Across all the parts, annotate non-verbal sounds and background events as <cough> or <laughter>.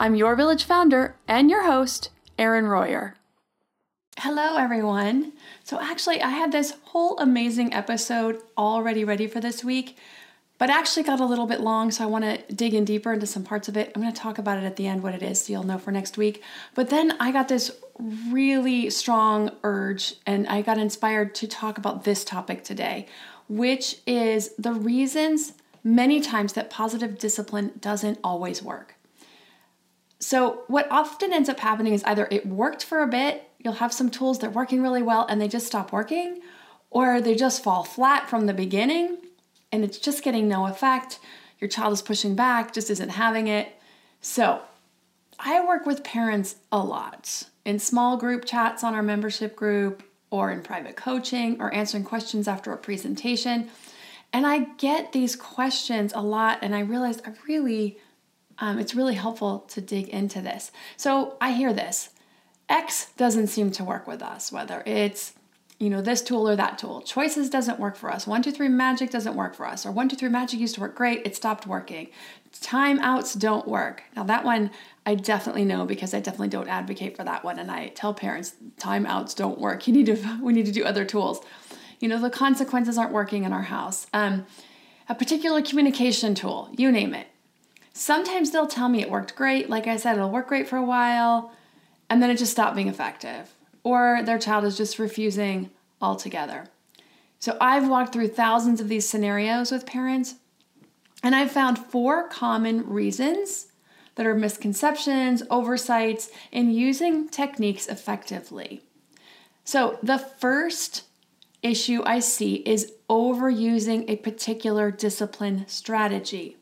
I'm your village founder and your host, Erin Royer. Hello, everyone. So, actually, I had this whole amazing episode already ready for this week, but actually got a little bit long, so I want to dig in deeper into some parts of it. I'm going to talk about it at the end, what it is, so you'll know for next week. But then I got this really strong urge, and I got inspired to talk about this topic today, which is the reasons many times that positive discipline doesn't always work. So, what often ends up happening is either it worked for a bit, you'll have some tools that are working really well and they just stop working, or they just fall flat from the beginning and it's just getting no effect. Your child is pushing back, just isn't having it. So, I work with parents a lot in small group chats on our membership group, or in private coaching, or answering questions after a presentation. And I get these questions a lot, and I realized I really um, it's really helpful to dig into this. So I hear this X doesn't seem to work with us, whether it's you know this tool or that tool. Choices doesn't work for us. One, two, three magic doesn't work for us. Or one, two, three magic used to work great. It stopped working. Timeouts don't work. Now that one I definitely know because I definitely don't advocate for that one. And I tell parents timeouts don't work. You need to <laughs> we need to do other tools. You know the consequences aren't working in our house. Um, a particular communication tool, you name it. Sometimes they'll tell me it worked great. Like I said, it'll work great for a while, and then it just stopped being effective. Or their child is just refusing altogether. So I've walked through thousands of these scenarios with parents, and I've found four common reasons that are misconceptions, oversights in using techniques effectively. So the first issue I see is overusing a particular discipline strategy.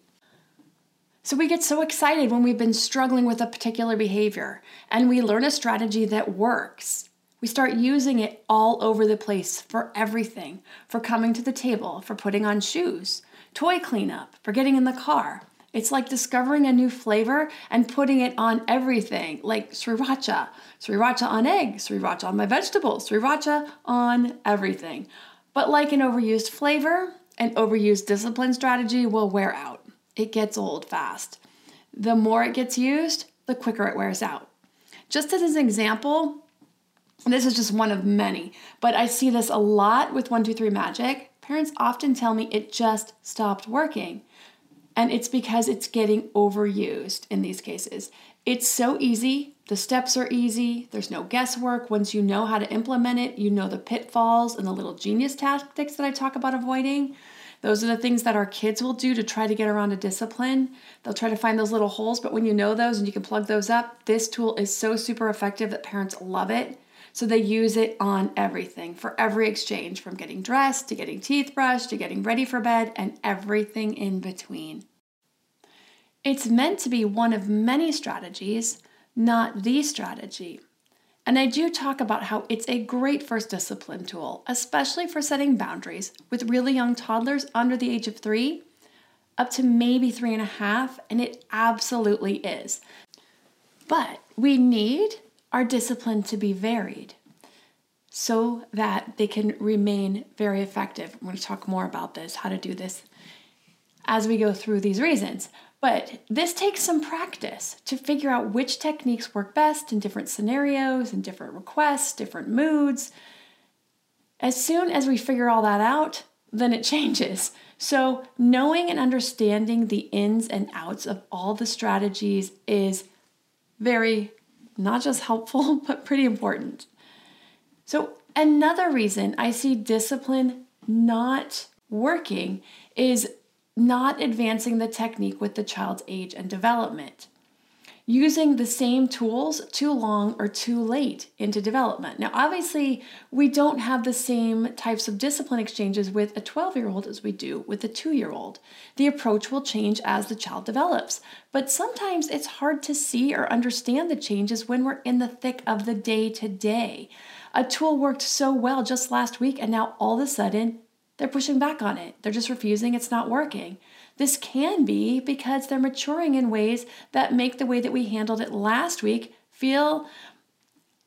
So we get so excited when we've been struggling with a particular behavior and we learn a strategy that works. We start using it all over the place for everything for coming to the table, for putting on shoes, toy cleanup, for getting in the car. It's like discovering a new flavor and putting it on everything, like sriracha, sriracha on eggs, sriracha on my vegetables, sriracha on everything. But like an overused flavor, an overused discipline strategy will wear out it gets old fast. The more it gets used, the quicker it wears out. Just as an example, this is just one of many, but I see this a lot with 123 Magic. Parents often tell me it just stopped working. And it's because it's getting overused in these cases. It's so easy. The steps are easy. There's no guesswork. Once you know how to implement it, you know the pitfalls and the little genius tactics that I talk about avoiding. Those are the things that our kids will do to try to get around a discipline. They'll try to find those little holes, but when you know those and you can plug those up, this tool is so super effective that parents love it. So they use it on everything for every exchange from getting dressed to getting teeth brushed to getting ready for bed and everything in between. It's meant to be one of many strategies, not the strategy. And I do talk about how it's a great first discipline tool, especially for setting boundaries with really young toddlers under the age of three, up to maybe three and a half, and it absolutely is. But we need our discipline to be varied so that they can remain very effective. I'm going to talk more about this, how to do this as we go through these reasons. But this takes some practice to figure out which techniques work best in different scenarios and different requests, different moods. As soon as we figure all that out, then it <laughs> changes. So, knowing and understanding the ins and outs of all the strategies is very not just helpful, <laughs> but pretty important. So, another reason I see discipline not working is not advancing the technique with the child's age and development. Using the same tools too long or too late into development. Now, obviously, we don't have the same types of discipline exchanges with a 12 year old as we do with a two year old. The approach will change as the child develops, but sometimes it's hard to see or understand the changes when we're in the thick of the day to day. A tool worked so well just last week, and now all of a sudden they're pushing back on it. They're just refusing, it's not working. This can be because they're maturing in ways that make the way that we handled it last week feel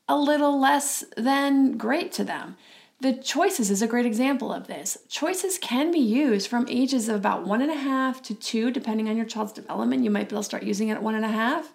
a little less than great to them. The choices is a great example of this. Choices can be used from ages of about one and a half to two, depending on your child's development. You might be able to start using it at one and a half.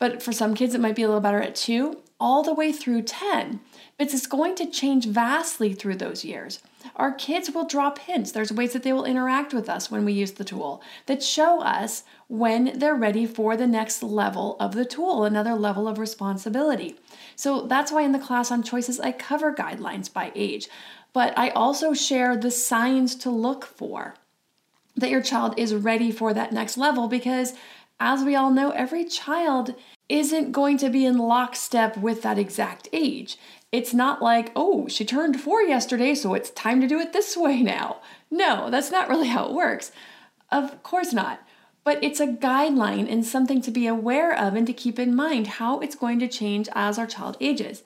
But for some kids, it might be a little better at two, all the way through 10. But it's going to change vastly through those years. Our kids will drop hints. There's ways that they will interact with us when we use the tool that show us when they're ready for the next level of the tool, another level of responsibility. So that's why in the class on choices, I cover guidelines by age, but I also share the signs to look for that your child is ready for that next level because as we all know, every child isn't going to be in lockstep with that exact age. It's not like, oh, she turned four yesterday, so it's time to do it this way now. No, that's not really how it works. Of course not. But it's a guideline and something to be aware of and to keep in mind how it's going to change as our child ages.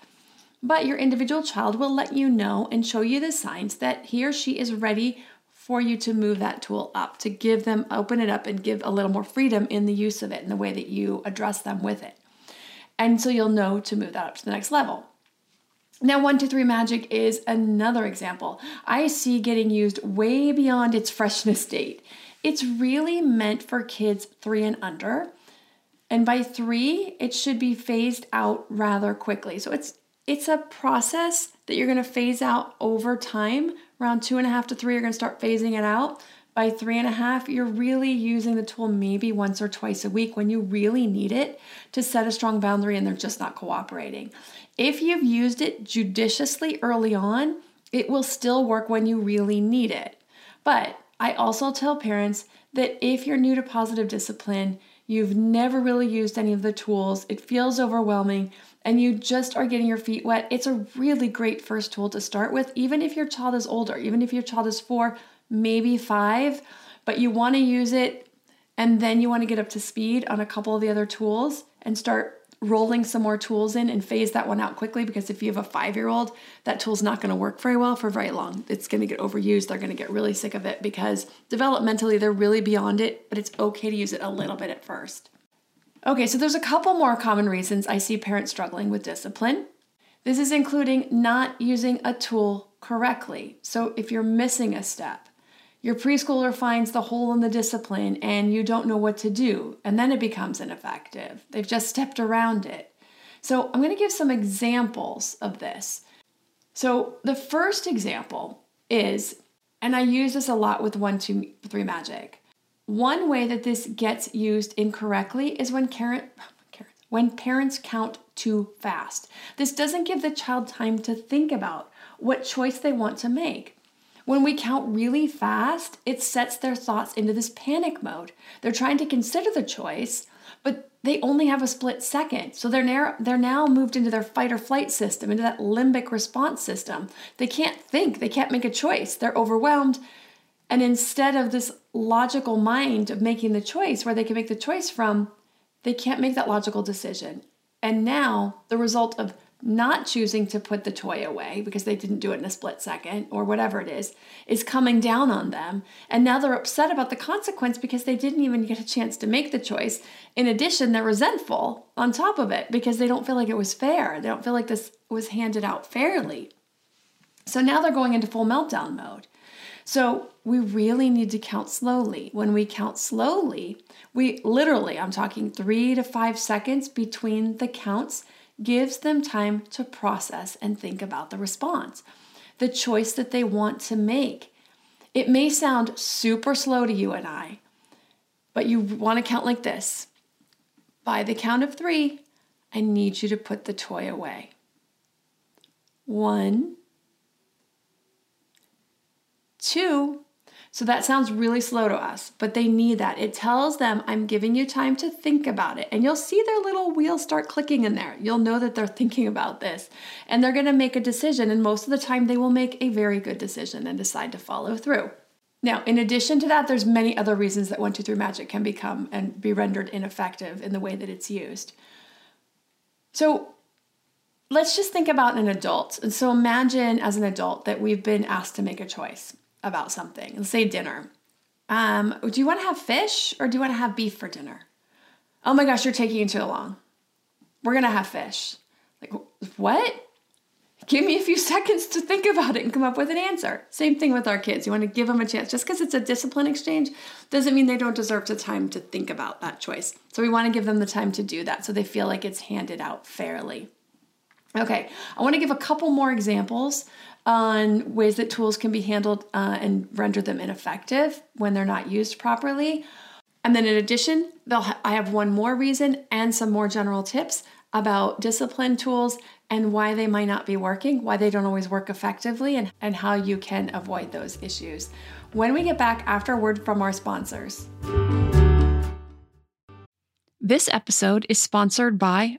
But your individual child will let you know and show you the signs that he or she is ready for you to move that tool up, to give them, open it up, and give a little more freedom in the use of it and the way that you address them with it. And so you'll know to move that up to the next level. Now, one, two, three magic is another example I see getting used way beyond its freshness date. It's really meant for kids three and under. And by three, it should be phased out rather quickly. So it's it's a process that you're going to phase out over time. Around two and a half to three, you're going to start phasing it out. By three and a half, you're really using the tool maybe once or twice a week when you really need it to set a strong boundary and they're just not cooperating. If you've used it judiciously early on, it will still work when you really need it. But I also tell parents that if you're new to positive discipline, you've never really used any of the tools, it feels overwhelming, and you just are getting your feet wet, it's a really great first tool to start with, even if your child is older, even if your child is four, maybe five, but you want to use it and then you want to get up to speed on a couple of the other tools and start rolling some more tools in and phase that one out quickly because if you have a five year old, that tool's not going to work very well for very long. It's going to get overused. They're going to get really sick of it because developmentally they're really beyond it, but it's okay to use it a little bit at first. Okay, so there's a couple more common reasons I see parents struggling with discipline. This is including not using a tool correctly. So if you're missing a step, your preschooler finds the hole in the discipline and you don't know what to do, and then it becomes ineffective. They've just stepped around it. So, I'm going to give some examples of this. So, the first example is, and I use this a lot with one, two, three magic. One way that this gets used incorrectly is when parent, <laughs> when parents count too fast. This doesn't give the child time to think about what choice they want to make. When we count really fast, it sets their thoughts into this panic mode. They're trying to consider the choice, but they only have a split second. So they're now, they're now moved into their fight or flight system, into that limbic response system. They can't think, they can't make a choice. They're overwhelmed. And instead of this logical mind of making the choice where they can make the choice from, they can't make that logical decision. And now the result of not choosing to put the toy away because they didn't do it in a split second or whatever it is, is coming down on them. And now they're upset about the consequence because they didn't even get a chance to make the choice. In addition, they're resentful on top of it because they don't feel like it was fair. They don't feel like this was handed out fairly. So now they're going into full meltdown mode. So we really need to count slowly. When we count slowly, we literally, I'm talking three to five seconds between the counts gives them time to process and think about the response, the choice that they want to make. It may sound super slow to you and I, but you want to count like this. By the count of three, I need you to put the toy away. One, two, so that sounds really slow to us, but they need that. It tells them, I'm giving you time to think about it. And you'll see their little wheels start clicking in there. You'll know that they're thinking about this and they're going to make a decision. And most of the time, they will make a very good decision and decide to follow through. Now, in addition to that, there's many other reasons that one, two, three magic can become and be rendered ineffective in the way that it's used. So let's just think about an adult. And so imagine as an adult that we've been asked to make a choice about something. Let's say dinner. Um, do you want to have fish or do you want to have beef for dinner? Oh my gosh, you're taking too long. We're gonna have fish. Like, what? Give me a few <laughs> seconds to think about it and come up with an answer. Same thing with our kids. You want to give them a chance. Just because it's a discipline exchange doesn't mean they don't deserve the time to think about that choice. So we want to give them the time to do that so they feel like it's handed out fairly. Okay, I want to give a couple more examples on ways that tools can be handled uh, and render them ineffective when they're not used properly. And then in addition, ha- I have one more reason and some more general tips about discipline tools and why they might not be working, why they don't always work effectively, and, and how you can avoid those issues. When we get back after a word from our sponsors. This episode is sponsored by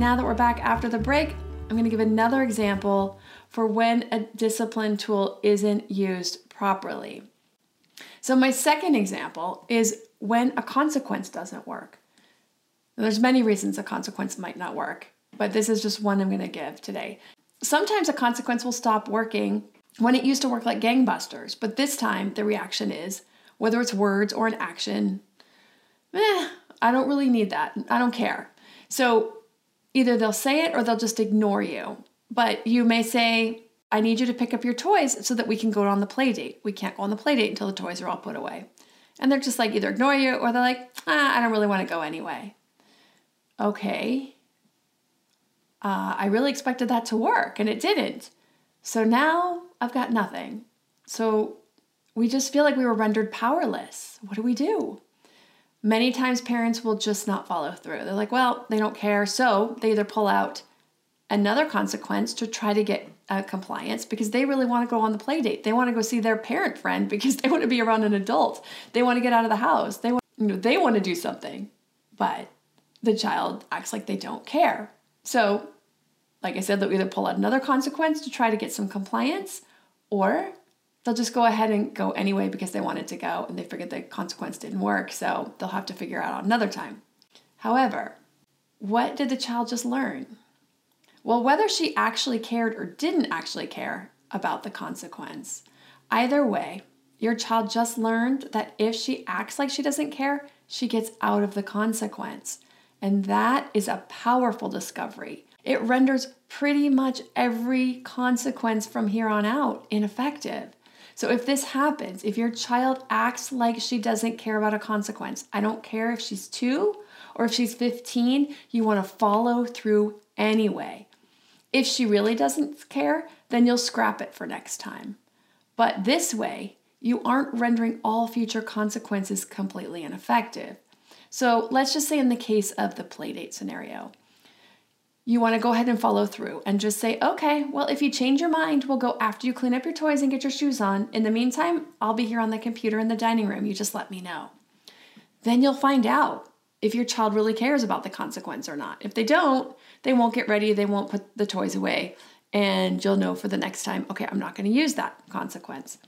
Now that we're back after the break, I'm going to give another example for when a discipline tool isn't used properly. So my second example is when a consequence doesn't work. Now, there's many reasons a consequence might not work, but this is just one I'm going to give today. Sometimes a consequence will stop working when it used to work like gangbusters, but this time the reaction is whether it's words or an action, eh, I don't really need that. I don't care. So either they'll say it or they'll just ignore you. But you may say, I need you to pick up your toys so that we can go on the play date. We can't go on the play date until the toys are all put away. And they're just like either ignore you or they're like, ah, I don't really want to go anyway. Okay. Uh, I really expected that to work and it didn't. So now I've got nothing. So we just feel like we were rendered powerless. What do we do? Many times parents will just not follow through. They're like, well, they don't care. So they either pull out another consequence to try to get uh, compliance because they really want to go on the play date. They want to go see their parent friend because <laughs> they want to be around an adult. They want to get out of the house. They want, you know, they want to do something, but the child acts like they don't care. So, like I said, they'll either pull out another consequence to try to get some compliance, or they'll just go ahead and go anyway because they wanted to go and they figured the consequence didn't work. So they'll have to figure out another time. However, what did the child just learn? Well, whether she actually cared or didn't actually care about the consequence, either way, your child just learned that if she acts like she doesn't care, she gets out of the consequence. And that is a powerful discovery. It renders pretty much every consequence from here on out ineffective. So, if this happens, if your child acts like she doesn't care about a consequence, I don't care if she's two or if she's 15, you want to follow through anyway. If she really doesn't care, then you'll scrap it for next time. But this way, you aren't rendering all future consequences completely ineffective. So let's just say in the case of the playdate scenario, you want to go ahead and follow through and just say, okay, well, if you change your mind, we'll go after you clean up your toys and get your shoes on. In the meantime, I'll be here on the computer in the dining room. You just let me know. Then you'll find out if your child really cares about the consequence or not. If they don't, they won't get ready, they won't put the toys away, and you'll know for the next time, okay, I'm not going to use that consequence.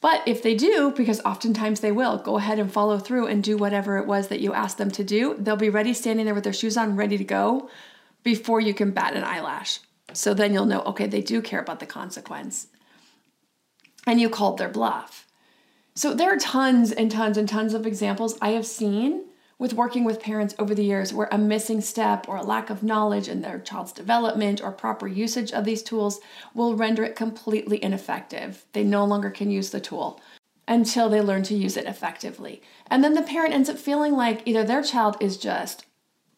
But if they do, because oftentimes they will, go ahead and follow through and do whatever it was that you asked them to do. They'll be ready, standing there with their shoes on, ready to go before you can bat an eyelash. So then you'll know, okay, they do care about the consequence. And you called their bluff. So there are tons and tons and tons of examples I have seen with working with parents over the years where a missing step or a lack of knowledge in their child's development or proper usage of these tools will render it completely ineffective. They no longer can use the tool until they learn to use it effectively. And then the parent ends up feeling like either their child is just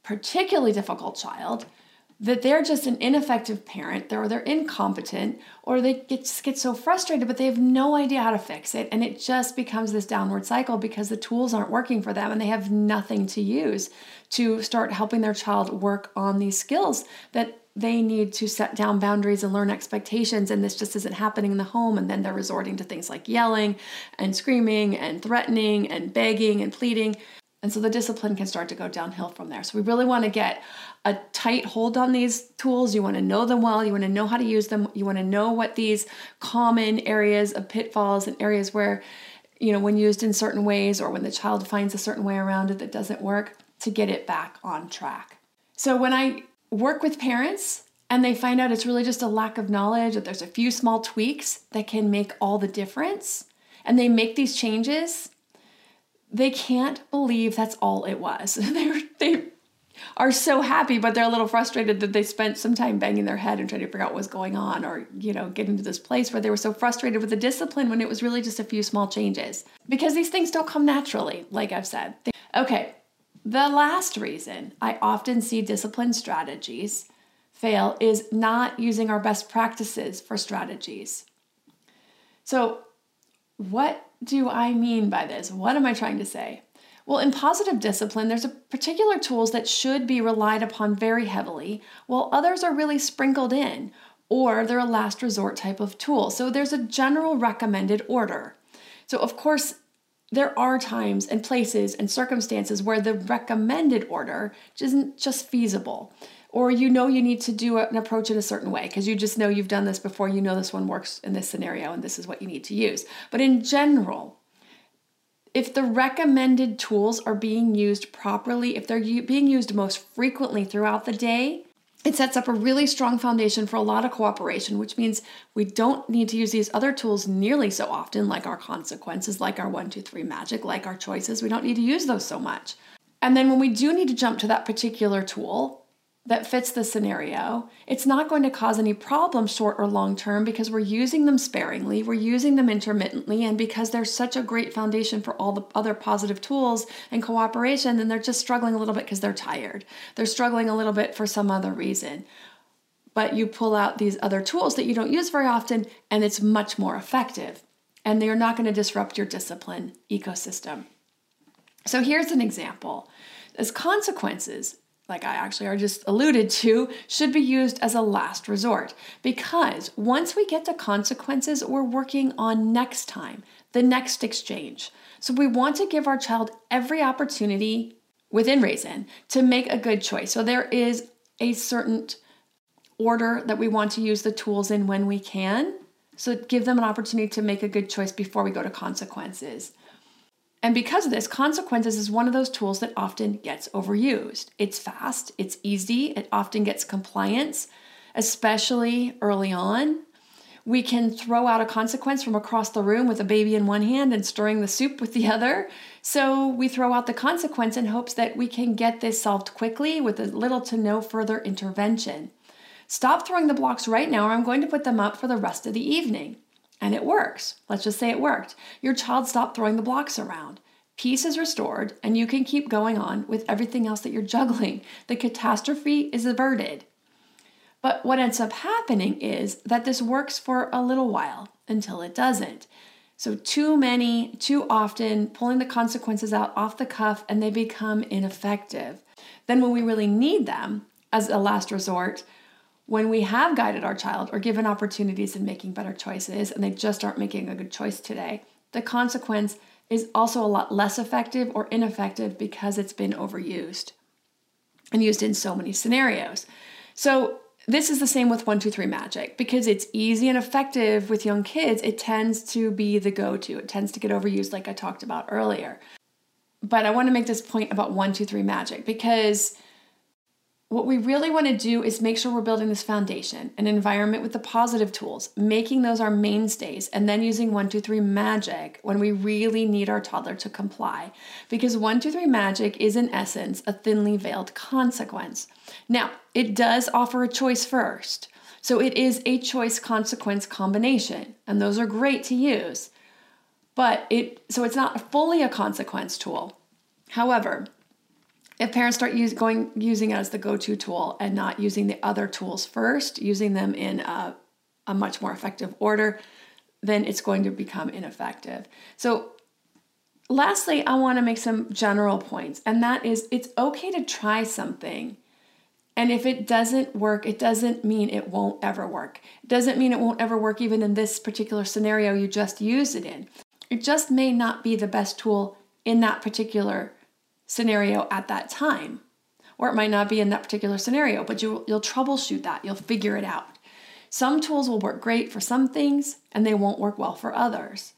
particularly difficult child that they're just an ineffective parent or they're incompetent or they get, get so frustrated but they have no idea how to fix it and it just becomes this downward cycle because the tools aren't working for them and they have nothing to use to start helping their child work on these skills that they need to set down boundaries and learn expectations and this just isn't happening in the home and then they're resorting to things like yelling and screaming and threatening and begging and pleading and so the discipline can start to go downhill from there. So we really want to get a tight hold on these tools. You want to know them well. You want to know how to use them. You want to know what these common areas of pitfalls and areas where, you know, when used in certain ways or when the child finds a certain way around it that doesn't work to get it back on track. So when I work with parents and they find out it's really just a lack of knowledge, that there's a few small tweaks that can make all the difference, and they make these changes they can't believe that's all it was. <laughs> they they are so happy, but they're a little frustrated that they spent some time banging their head and trying to figure out what's going on, or you know, getting to this place where they were so frustrated with the discipline when it was really just a few small changes. Because these things don't come naturally, like I've said. Okay, the last reason I often see discipline strategies fail is not using our best practices for strategies. So, what do I mean by this? What am I trying to say? Well, in positive discipline, there's a particular tools that should be relied upon very heavily, while others are really sprinkled in, or they're a last resort type of tool. So there's a general recommended order. So, of course, there are times and places and circumstances where the recommended order isn't just feasible or you know you need to do an approach in a certain way because you just know you've done this before, you know this one works in this scenario and this is what you need to use. But in general, if the recommended tools are being used properly, if they're being used most frequently throughout the day, it sets up a really strong foundation for a lot of cooperation, which means we don't need to use these other tools nearly so often, like our consequences, like our one, two, three magic, like our choices. We don't need to use those so much. And then when we do need to jump to that particular tool, that fits the scenario. It's not going to cause any problems short or long term because we're using them sparingly, we're using them intermittently, and because they're such a great foundation for all the other positive tools and cooperation, then they're just struggling a little bit because they're tired. They're struggling a little bit for some other reason. But you pull out these other tools that you don't use very often, and it's much more effective. And they're not going to disrupt your discipline ecosystem. So here's an example. As consequences, like I actually are just alluded to, should be used as a last resort because once we get to consequences, we're working on next time, the next exchange. So we want to give our child every opportunity within reason to make a good choice. So there is a certain order that we want to use the tools in when we can. So give them an opportunity to make a good choice before we go to consequences. And because of this, consequences is one of those tools that often gets overused. It's fast, it's easy, it often gets compliance, especially early on. We can throw out a consequence from across the room with a baby in one hand and stirring the soup with the other. So we throw out the consequence in hopes that we can get this solved quickly with a little to no further intervention. Stop throwing the blocks right now, or I'm going to put them up for the rest of the evening. And it works. Let's just say it worked. Your child stopped throwing the blocks around. Peace is restored, and you can keep going on with everything else that you're <laughs> juggling. The catastrophe is averted. But what ends up happening is that this works for a little while until it doesn't. So, too many, too often, pulling the consequences out off the cuff and they become ineffective. Then, when we really need them as a last resort, when we have guided our child or given opportunities in making better choices and they just aren't making a good choice today, the consequence is also a lot less effective or ineffective because it's been overused and used in so many scenarios. So, this is the same with 123 magic because it's easy and effective with young kids. It tends to be the go to, it tends to get overused, like I talked about earlier. But I want to make this point about 123 magic because what we really want to do is make sure we're building this foundation, an environment with the positive tools, making those our mainstays, and then using 123 magic when we really need our toddler to comply. Because 123 magic is, in essence, a thinly veiled consequence. Now, it does offer a choice first. So it is a choice consequence combination, and those are great to use. But it so it's not fully a consequence tool. However, if parents start use, going using it as the go-to tool and not using the other tools first, using them in a, a much more effective order, then it's going to become ineffective. So lastly, I want to make some general points, and that is it's okay to try something. And if it doesn't work, it doesn't mean it won't ever work. It doesn't mean it won't ever work even in this particular scenario you just used it in. It just may not be the best tool in that particular scenario at that time. Or it might not be in that particular scenario, but you, you'll troubleshoot that, you'll figure it out. Some tools will work great for some things and they won't work well for others.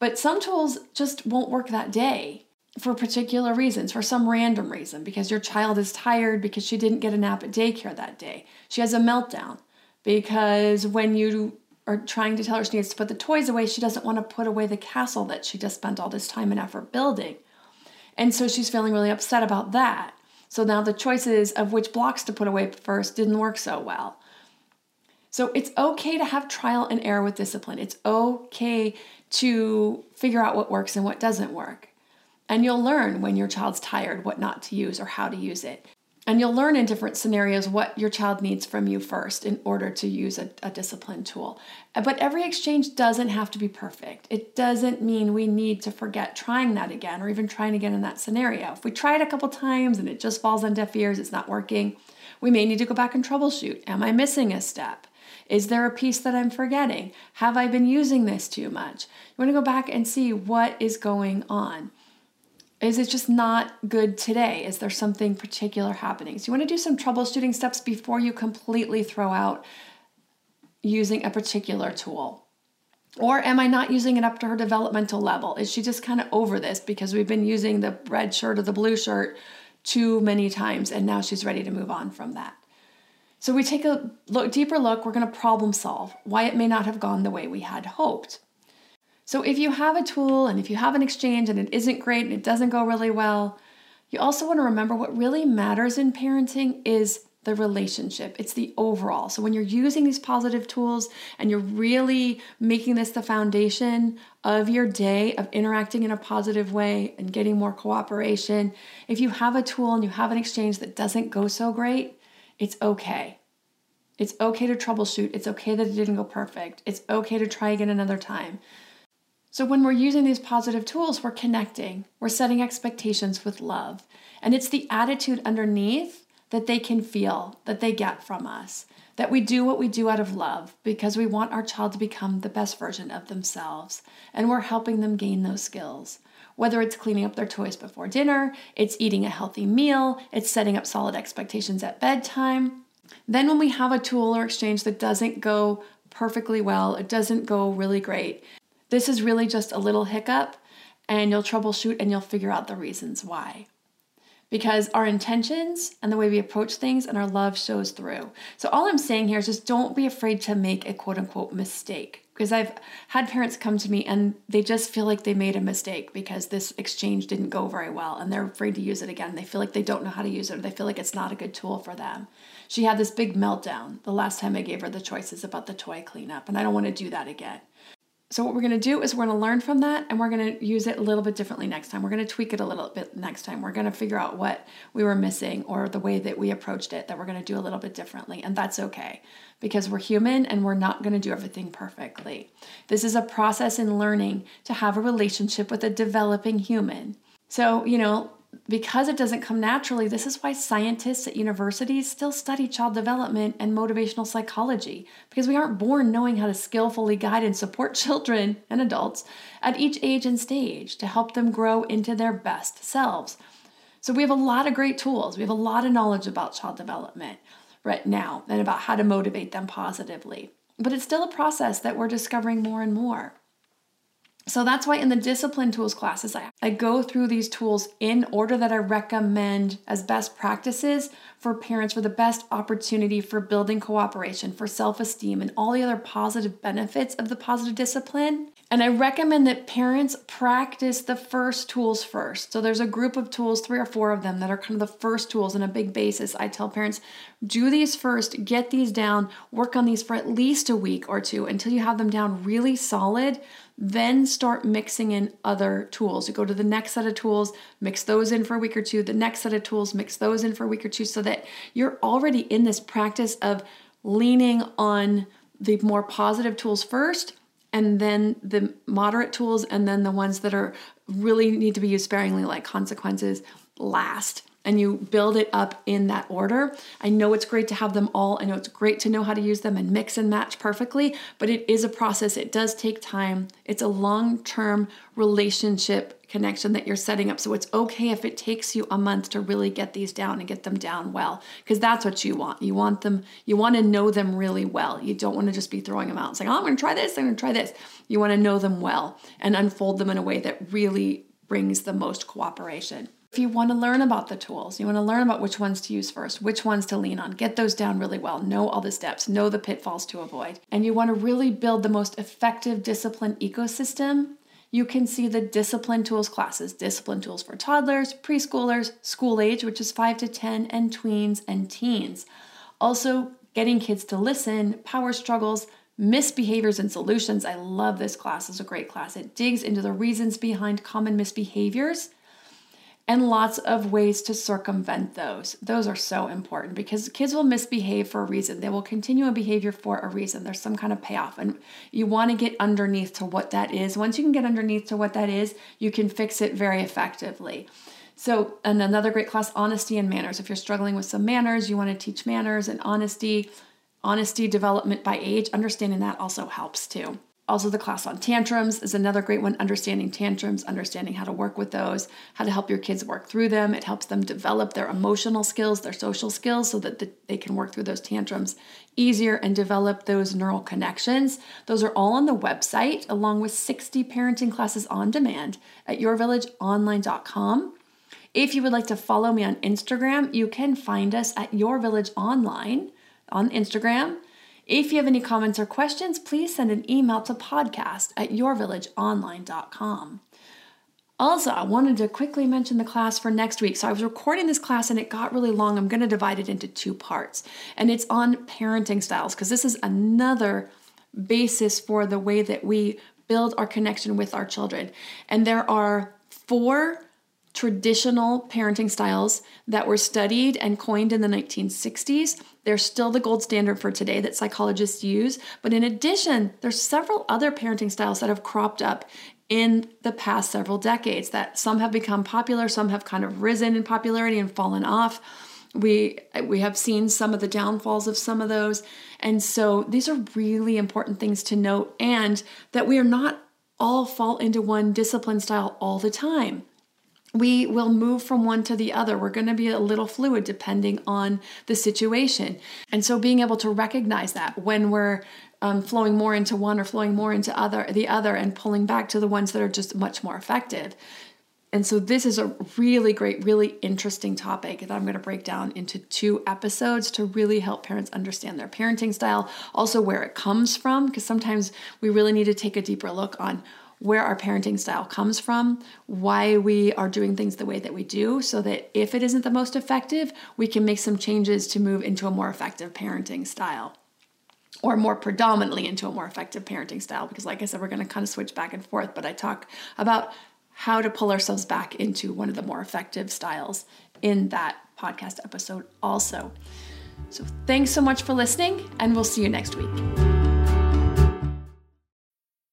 But some tools just won't work that day for particular reasons, for some random reason, because your child is tired because she didn't get a nap at daycare that day. She has a meltdown because when you are trying to tell her she needs to put the toys away, she doesn't want to put away the castle that she just spent all this time and effort building. And so she's feeling really upset about that. So now the choices of which blocks to put away first didn't work so well. So it's okay to have trial and error with discipline. It's okay to figure out what works and what doesn't work. And you'll learn when your child's tired what not to use or how to use it. And you'll learn in different scenarios what your child needs from you first in order to use a, a discipline tool. Uh, but every exchange doesn't have to be perfect. It doesn't mean we need to forget trying that again or even trying again in that scenario. If we try it a couple times and it just falls on deaf ears, it's not working, we may need to go back and troubleshoot. Am I missing a step? Is there a piece that I'm forgetting? Have I been using this too much? You want to go back and see what is going on. Is it just not good today? Is there something particular happening? So you want to do some troubleshooting steps before you completely throw out using a particular tool. Or am I not using it up to her developmental level? Is she just kind of over this because we've been using the red shirt or the blue shirt too many times and now she's ready to move on from that? So we take a look, deeper look, we're going to problem solve why it may not have gone the way we had hoped. So if you have a tool and if you have an exchange and it isn't great and it doesn't go really well, you also want to remember what really matters in parenting is the relationship. It's the overall. So when you're using these positive tools and you're really making this the foundation of your day of interacting in a positive way and getting more cooperation, if you have a tool and you have an exchange that doesn't go so great, it's okay. It's okay to troubleshoot. It's okay that it didn't go perfect. It's okay to try again another time. So, when we're using these positive tools, we're connecting, we're setting expectations with love. And it's the attitude underneath that they can feel, that they get from us. That we do what we do out of love because we want our child to become the best version of themselves and we're helping them gain those skills. Whether it's cleaning up their toys before dinner, it's eating a healthy meal, it's setting up solid expectations at bedtime. Then, when we have a tool or exchange that doesn't go perfectly well, it doesn't go really great, this is really just a little hiccup, and you'll troubleshoot and you'll figure out the reasons why because our intentions and the way we approach things and our love shows through. So, all I'm saying here is just don't be afraid to make a quote unquote mistake. Because I've had parents come to me and they just feel like they made a mistake because this exchange didn't go very well and they're afraid to use it again. They feel like they don't know how to use it or they feel like it's not a good tool for them. She had this big meltdown the last time I gave her the choices about the toy cleanup, and I don't want to do that again. So what we're going to do is we're going to learn from that and we're going to use it a little bit differently next time. We're going to tweak it a little bit next time. We're going to figure out what we were missing or the way that we approached it that we're going to do a little bit differently. And that's okay because we're human and we're not going to do everything perfectly. This is a process in learning to have a relationship with a developing human. So, you know, because it doesn't come naturally, this is why scientists at universities still study child development and motivational psychology, because we aren't born knowing how to skillfully guide and support <laughs> children and adults at each age and stage to help them grow into their best selves. So, we have a lot of great tools. We have a lot of knowledge about child development right now and about how to motivate them positively. But it's still a process that we're discovering more and more. So that's why in the discipline tools classes, I, I go through these tools in order that I recommend as best practices for parents for the best opportunity for building cooperation, for self esteem, and all the other positive benefits of the positive discipline. And I recommend that parents practice the first tools first. So there's a group of tools, three or four of them, that are kind of the first tools in a big basis. I tell parents, do these first, get these down, work on these for at least a week or two until you have them down really solid then start mixing in other tools. You go to the next set of tools, mix those in for a week or two, the next set of tools, mix those in for a week or two, so that you're already in this practice of leaning on the more positive tools first and then the moderate tools and then the ones that are really need to be used sparingly like consequences last and you build it up in that order. I know it's great to have them all. I know it's great to know how to use them and mix and match perfectly, but it is a process. It does take time. It's a long term relationship connection that you're setting up. So it's okay if it takes you a month to really get these down and get them down well, because that's what you want. You want them, you want to know them really well. You don't want to just be throwing them out and saying, oh, I'm going to try this, I'm going to try this. You want to know them well and unfold them in a way that really brings the most cooperation. If you want to learn about the tools, you want to learn about which ones to use first, which ones to lean on, get those down really well, know all the steps, know the pitfalls to avoid, and you want to really build the most effective discipline ecosystem, you can see the discipline tools classes discipline tools for toddlers, preschoolers, school age, which is 5 to 10, and tweens and teens. Also, getting kids to listen, power struggles, misbehaviors and solutions. I love this class. It's a great class. It digs into the reasons behind common misbehaviors and lots of ways to circumvent those. Those are so important because kids will misbehave for a reason. They will continue a behavior for a reason. There's some kind of payoff, and you want to get underneath to what that is. Once you can get underneath to what that is, you can fix it very effectively. So, and another great class, honesty and manners. If you're struggling with some manners, you want to teach manners and honesty, honesty development by age, understanding that also helps too. Also, the class on tantrums is another great one. Understanding tantrums, understanding how to work with those, how to help your kids work through them. It helps them develop their emotional skills, their social skills, so that they can work through those tantrums easier and develop those neural connections. Those are all on the website, along with 60 parenting classes on demand at yourvillageonline.com. If you would like to follow me on Instagram, you can find us at Your Village Online on Instagram. If you have any comments or questions, please send an email to podcast at yourvillageonline.com. Also, I wanted to quickly mention the class for next week. So I was recording this class and it got really long. I'm going to divide it into two parts. And it's on parenting styles because this is another basis for the way that we build our connection with our children. And there are four traditional parenting styles that were studied and coined in the 1960s. They're still the gold standard for today that psychologists use. But in addition, there's several other parenting styles that have cropped up in the past several decades that some have become popular, some have kind of risen in popularity and fallen off. We we have seen some of the downfalls of some of those. And so these are really important things to note and that we are not all fall into one discipline style all the time we will move from one to the other. We're going to be a little fluid depending on the situation. And so being able to recognize that when we're um, flowing more into one or flowing more into other the other and pulling back to the ones that are just much more effective. And so this is a really great, really interesting topic that I'm going to break down into two episodes to really help parents understand their parenting style, also where it comes from, because sometimes we really need to take a deeper look on where our parenting style comes from, why we are doing things the way that we do, so that if it isn't the most effective, we can make some changes to move into a more effective parenting style or more predominantly into a more effective parenting style. Because, like I said, we're going to kind of switch back and forth, but I talk about how to pull ourselves back into one of the more effective styles in that podcast episode, also. So, thanks so much for listening, and we'll see you next week.